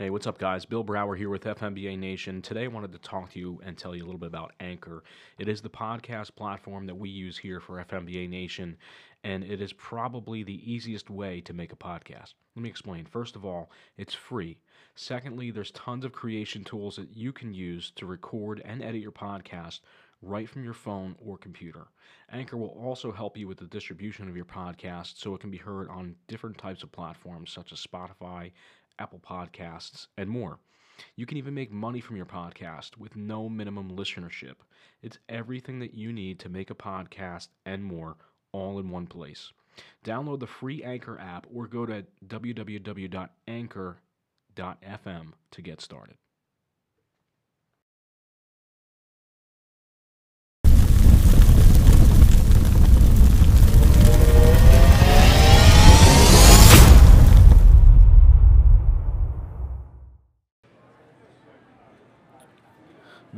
Hey, what's up, guys? Bill Brower here with FMBA Nation. Today, I wanted to talk to you and tell you a little bit about Anchor. It is the podcast platform that we use here for FMBA Nation, and it is probably the easiest way to make a podcast. Let me explain. First of all, it's free. Secondly, there's tons of creation tools that you can use to record and edit your podcast right from your phone or computer. Anchor will also help you with the distribution of your podcast so it can be heard on different types of platforms such as Spotify, Apple Podcasts, and more. You can even make money from your podcast with no minimum listenership. It's everything that you need to make a podcast and more all in one place. Download the free Anchor app or go to www.anchor.fm to get started.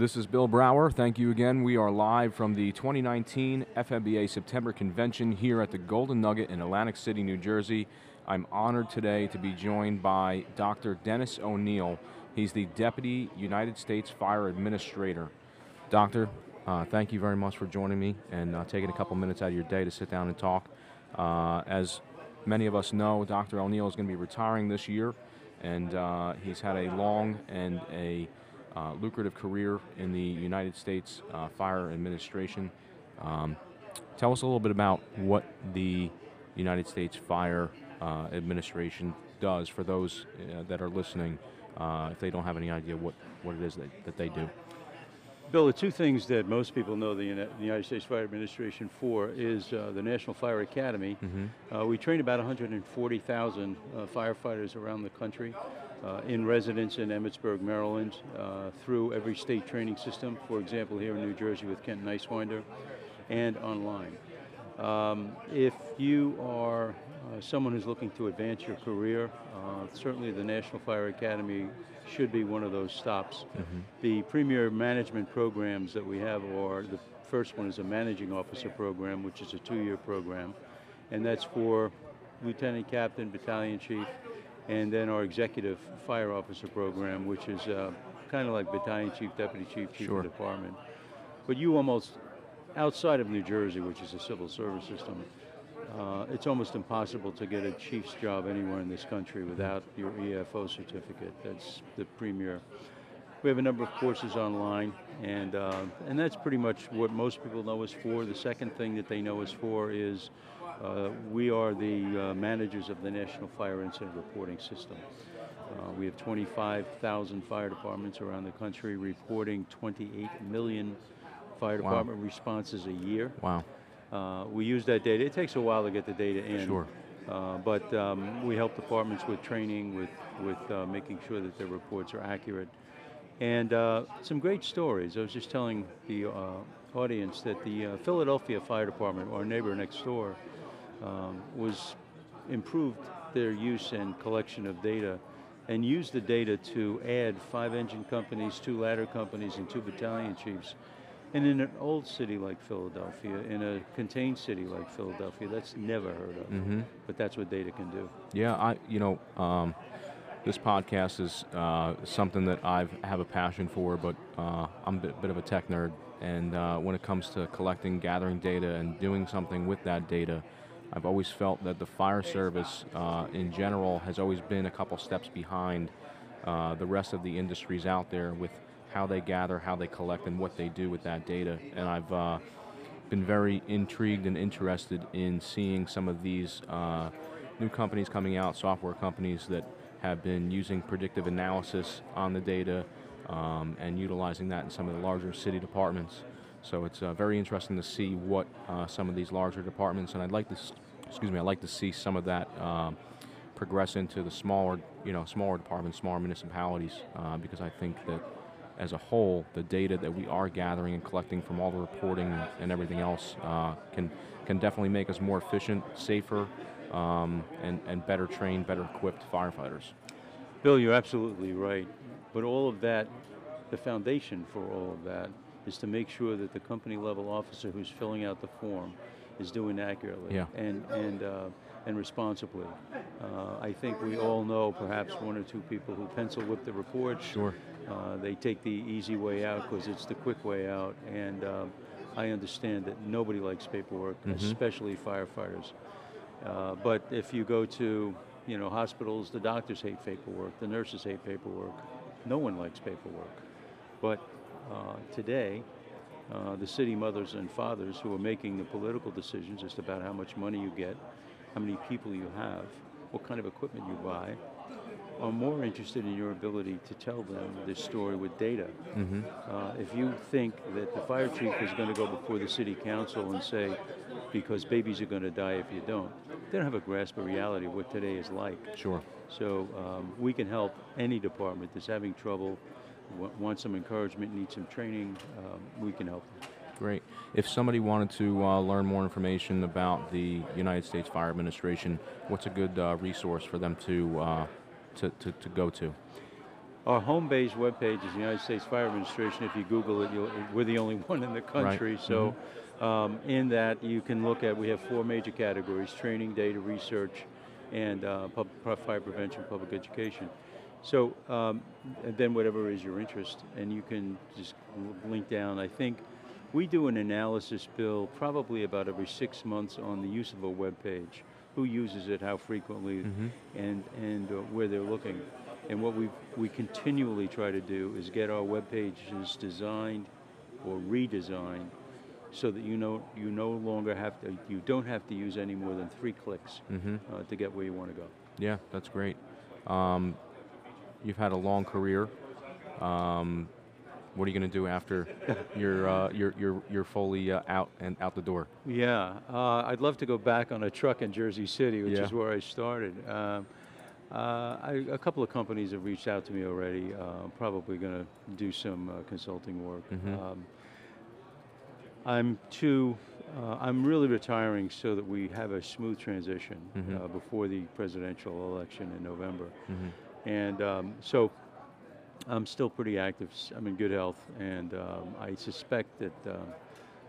This is Bill Brower. Thank you again. We are live from the 2019 FMBA September Convention here at the Golden Nugget in Atlantic City, New Jersey. I'm honored today to be joined by Dr. Denis Onieal. He's the Deputy United States Fire Administrator. Doctor, uh, thank you very much for joining me and uh, taking a couple minutes out of your day to sit down and talk. Uh, as many of us know, Dr. Onieal is going to be retiring this year, and uh, he's had a long and a uh, lucrative career in the United States uh, Fire Administration. Um, tell us a little bit about what the United States Fire uh, Administration does for those uh, that are listening uh, if they don't have any idea what, what it is that, that they do. Bill, the two things that most people know the, the United States Fire Administration for is uh, the National Fire Academy. Uh, we train about 140,000 uh, firefighters around the country uh, in residence in Emmitsburg, Maryland, uh, through every state training system. For example, here in New Jersey with Kent Nicewinder, and online. Um, if you are uh, someone who's looking to advance your career, uh, certainly the National Fire Academy should be one of those stops. The premier management programs that we have are the first one is a managing officer program, which is a two-year program, and that's for lieutenant captain, battalion chief, and then our executive fire officer program, which is uh, kind of like battalion chief, deputy chief, chief Sure. of department. But you almost outside of New Jersey, which is a civil service system, uh, it's almost impossible to get a chief's job anywhere in this country without your EFO certificate. That's the premier. We have a number of courses online, and uh, and that's pretty much what most people know us for. The second thing that they know us for is uh, we are the uh, managers of the National Fire Incident Reporting System. Uh, we have 25,000 fire departments around the country reporting 28 million fire Wow. department responses a year. Wow. Uh, we use that data. It takes a while to get the data in. Sure. Uh, but um, we help departments with training, with, with uh, making sure that their reports are accurate. And uh, some great stories. I was just telling the uh, audience that the uh, Philadelphia Fire Department, our neighbor next door, um, was improved their use and collection of data and used the data to add five engine companies, two ladder companies, and two battalion chiefs. And in an old city like Philadelphia, in a contained city like Philadelphia, that's never heard of. Mm-hmm. But that's what data can do. Yeah, I you know um, this podcast is uh, something that I have a passion for, but uh, I'm a bit, bit of a tech nerd, and uh, when it comes to collecting, gathering data, and doing something with that data, I've always felt that the fire service uh, in general has always been a couple steps behind uh, the rest of the industries out there with how they gather, how they collect, and what they do with that data. And I've uh, been very intrigued and interested in seeing some of these uh, new companies coming out, software companies that have been using predictive analysis on the data um, and utilizing that in some of the larger city departments. So it's uh, very interesting to see what uh, some of these larger departments, and I'd like to, excuse me, I'd like to see some of that um, progress into the smaller, you know, smaller departments, smaller municipalities, uh, because I think that as a whole, the data that we are gathering and collecting from all the reporting and everything else uh, can can definitely make us more efficient, safer, um, and and better trained, better equipped firefighters. Bill, you're absolutely right. But all of that, the foundation for all of that is to make sure that the company level officer who's filling out the form is doing accurately. Yeah. And, and uh, and responsibly. Uh, I think we all know perhaps one or two people who pencil whip the reports. Sure. Uh, they take the easy way out because it's the quick way out, and um, I understand that nobody likes paperwork, especially firefighters. Uh, but if you go to, you know, hospitals, the doctors hate paperwork, the nurses hate paperwork. No one likes paperwork. But uh, today, uh, the city mothers and fathers who are making the political decisions just about how much money you get, how many people you have, what kind of equipment you buy, are more interested in your ability to tell them this story with data. Uh, if you think that the fire chief is going to go before the city council and say, because babies are going to die if you don't, they don't have a grasp of reality of what today is like. Sure. So um, we can help any department that's having trouble, wa- wants some encouragement, need some training, um, we can help them. Great. If somebody wanted to uh, learn more information about the United States Fire Administration, what's a good uh, resource for them to, uh, to, to, to go to? Our home-based webpage is the United States Fire Administration. If you Google it, you'll, we're the only one in the country. Right. So um, in that, you can look at, we have four major categories, training, data, research, and uh, pub- fire prevention, public education. So um, and then whatever is your interest, and you can just link down. I think we do an analysis, Bill, probably about every six months on the use of a web page. Who uses it, how frequently, and, and uh, where they're looking. And what we, we continually try to do is get our web pages designed or redesigned so that you know you no longer have to, you don't have to use any more than three clicks uh, to get where you want to go. Yeah, that's great. Um, you've had a long career. Um, what are you going to do after you're, uh, you're, you're, you're fully uh, out and out the door? Yeah, uh, I'd love to go back on a truck in Jersey City, which Yeah. is where I started. Um, uh, I, a couple of companies have reached out to me already. Uh, probably going to do some uh, consulting work. Um, I'm too. Uh, I'm really retiring so that we have a smooth transition uh, before the presidential election in November. And um, so I'm still pretty active. I'm in good health, and um, I suspect that um,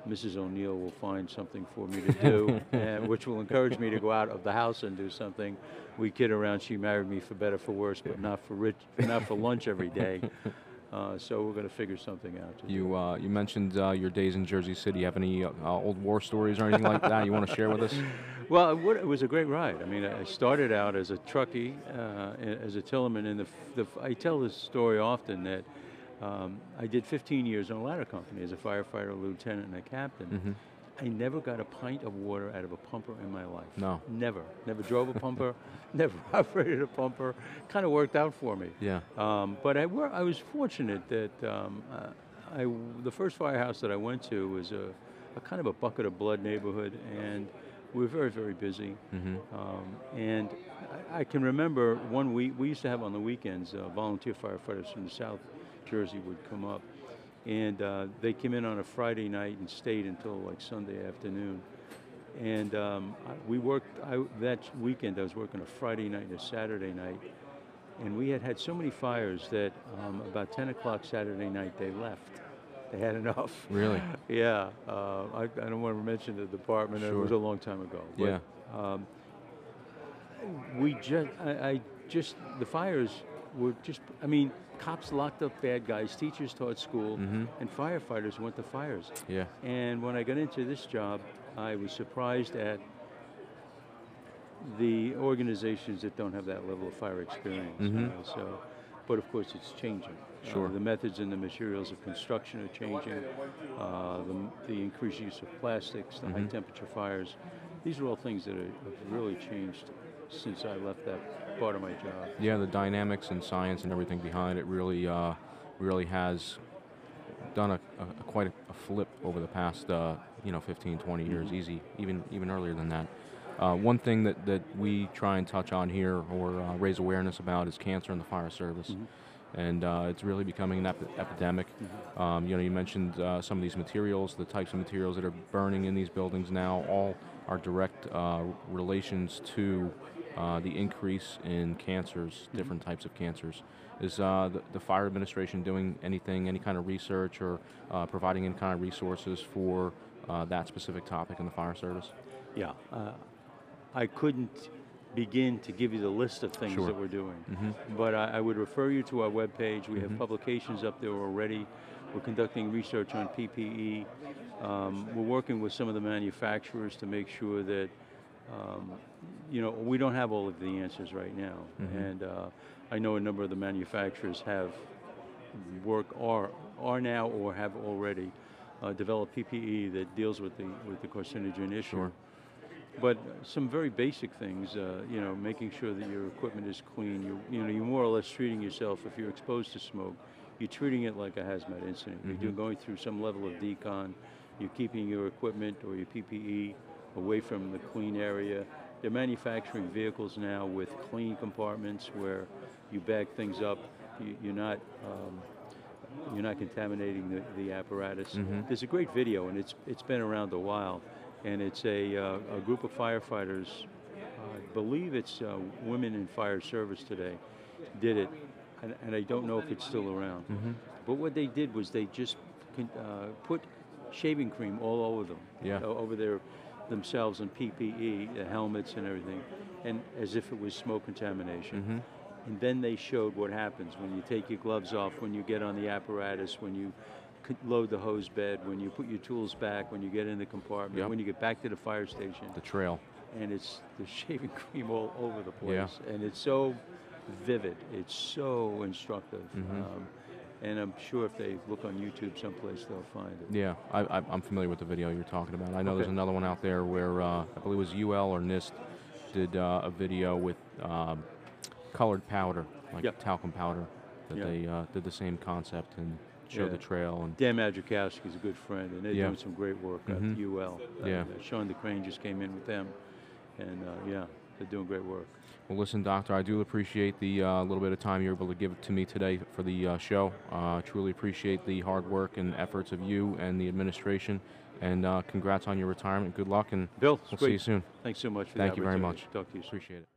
Mrs. Onieal will find something for me to do, and, which will encourage me to go out of the house and do something. We kid around. She married me for better, for worse, but not for rich, not for lunch every day. Uh, so we're going to figure something out. You, uh, you mentioned uh, your days in Jersey City. You have any uh, old war stories or anything like that you want to share with us? Well, it, was a great ride. I mean, I started out as a truckie, uh, as a Tillerman, and the, the, I tell this story often that um, I did 15 years in a ladder company as a firefighter, a lieutenant, and a captain. Mm-hmm. I never got a pint of water out of a pumper in my life. No. Never. Never drove a pumper, never operated a pumper. Kind of worked out for me. Yeah. Um, but I, wor- I was fortunate that um, uh, I, the first firehouse that I went to was a, a kind of a bucket of blood neighborhood, and we were very, very busy. Mm-hmm. Um, and I, I can remember one week, we used to have on the weekends, uh, volunteer firefighters from South Jersey would come up. And uh, they came in on a Friday night and stayed until like Sunday afternoon. And um, we worked, I, that weekend I was working a Friday night and a Saturday night. And we had had so many fires that um, about 10 o'clock Saturday night they left. They had enough. Really? Yeah. Uh, I, I don't want to mention the department. It was a long time ago. Yeah. Um, we just, I, I just, the fires were just, I mean, cops locked up bad guys, teachers taught school, Mhm. and firefighters went to fires. Yeah. And when I got into this job, I was surprised at the organizations that don't have that level of fire experience. Mhm. Uh, so, but of course, it's changing. Sure. Uh, the methods and the materials of construction are changing. Uh, the, the increased use of plastics, the high temperature fires. These are all things that are, have really changed since I left that part of my job. Yeah, the dynamics and science and everything behind it really, uh, really has done a, a, quite a, a flip over the past, uh, you know, 15, 20 years, easy, even even earlier than that. Uh, one thing that, that we try and touch on here or uh, raise awareness about is cancer in the fire service. And uh, it's really becoming an epi- epidemic. Um, you know, you mentioned uh, some of these materials, the types of materials that are burning in these buildings now, all are direct uh, relations to uh, the increase in cancers, different types of cancers. Is uh, the, the fire administration doing anything, any kind of research or uh, providing any kind of resources for uh, that specific topic in the fire service? Yeah. Uh, I couldn't begin to give you the list of things Sure. that we're doing. Mhm. But I, I would refer you to our webpage. We have publications up there already. We're conducting research on PPE. Um, we're working with some of the manufacturers to make sure that, um, you know, we don't have all of the answers right now. And uh, I know a number of the manufacturers have work are are now or have already uh, developed PPE that deals with the with the carcinogen issue. Sure. But some very basic things, uh, you know, making sure that your equipment is clean. You, you know, you're more or less treating yourself if you're exposed to smoke. You're treating it like a hazmat incident. You're doing, going through some level of decon. You're keeping your equipment or your PPE away from the clean area. They're manufacturing vehicles now with clean compartments where you bag things up. You, you're not. Um, you're not contaminating the, the apparatus. There's a great video, and it's it's been around a while, and it's a, uh, a group of firefighters. I believe it's uh, women in fire service today did it, and, and I don't know if it's still around. But what they did was they just con- uh, put shaving cream all over them, Yeah. o- over their themselves and PPE, the helmets and everything, and as if it was smoke contamination. Mm-hmm. And then they showed what happens when you take your gloves off, when you get on the apparatus, when you load the hose bed, when you put your tools back, when you get in the compartment, Yep. when you get back to the fire station. The trail. And it's the shaving cream all over the place. Yeah. And it's so vivid. It's so instructive. Mm-hmm. Um, and I'm sure if they look on YouTube someplace, they'll find it. Yeah, I, I, I'm familiar with the video you're talking about. I know there's another one out there where uh, I believe it was UL or NIST did uh, a video with um, colored powder, like Yep. talcum powder, that Yeah. they uh, did the same concept and showed the trail. And Dan Madrzykowski's a good friend, and they're Yeah. doing some great work Mhm. at UL. Uh, Yeah. Sean DeCrane just came in with them, and uh, yeah, they're doing great work. well, listen, Doctor, I do appreciate the uh, little bit of time you're able to give to me today for the uh, show. Uh, truly appreciate the hard work and efforts of you and the administration. And uh, congrats on your retirement. Good luck, and Bill, we'll see you soon. Thanks so much for Thank the you very much. Talk to you soon. Appreciate it.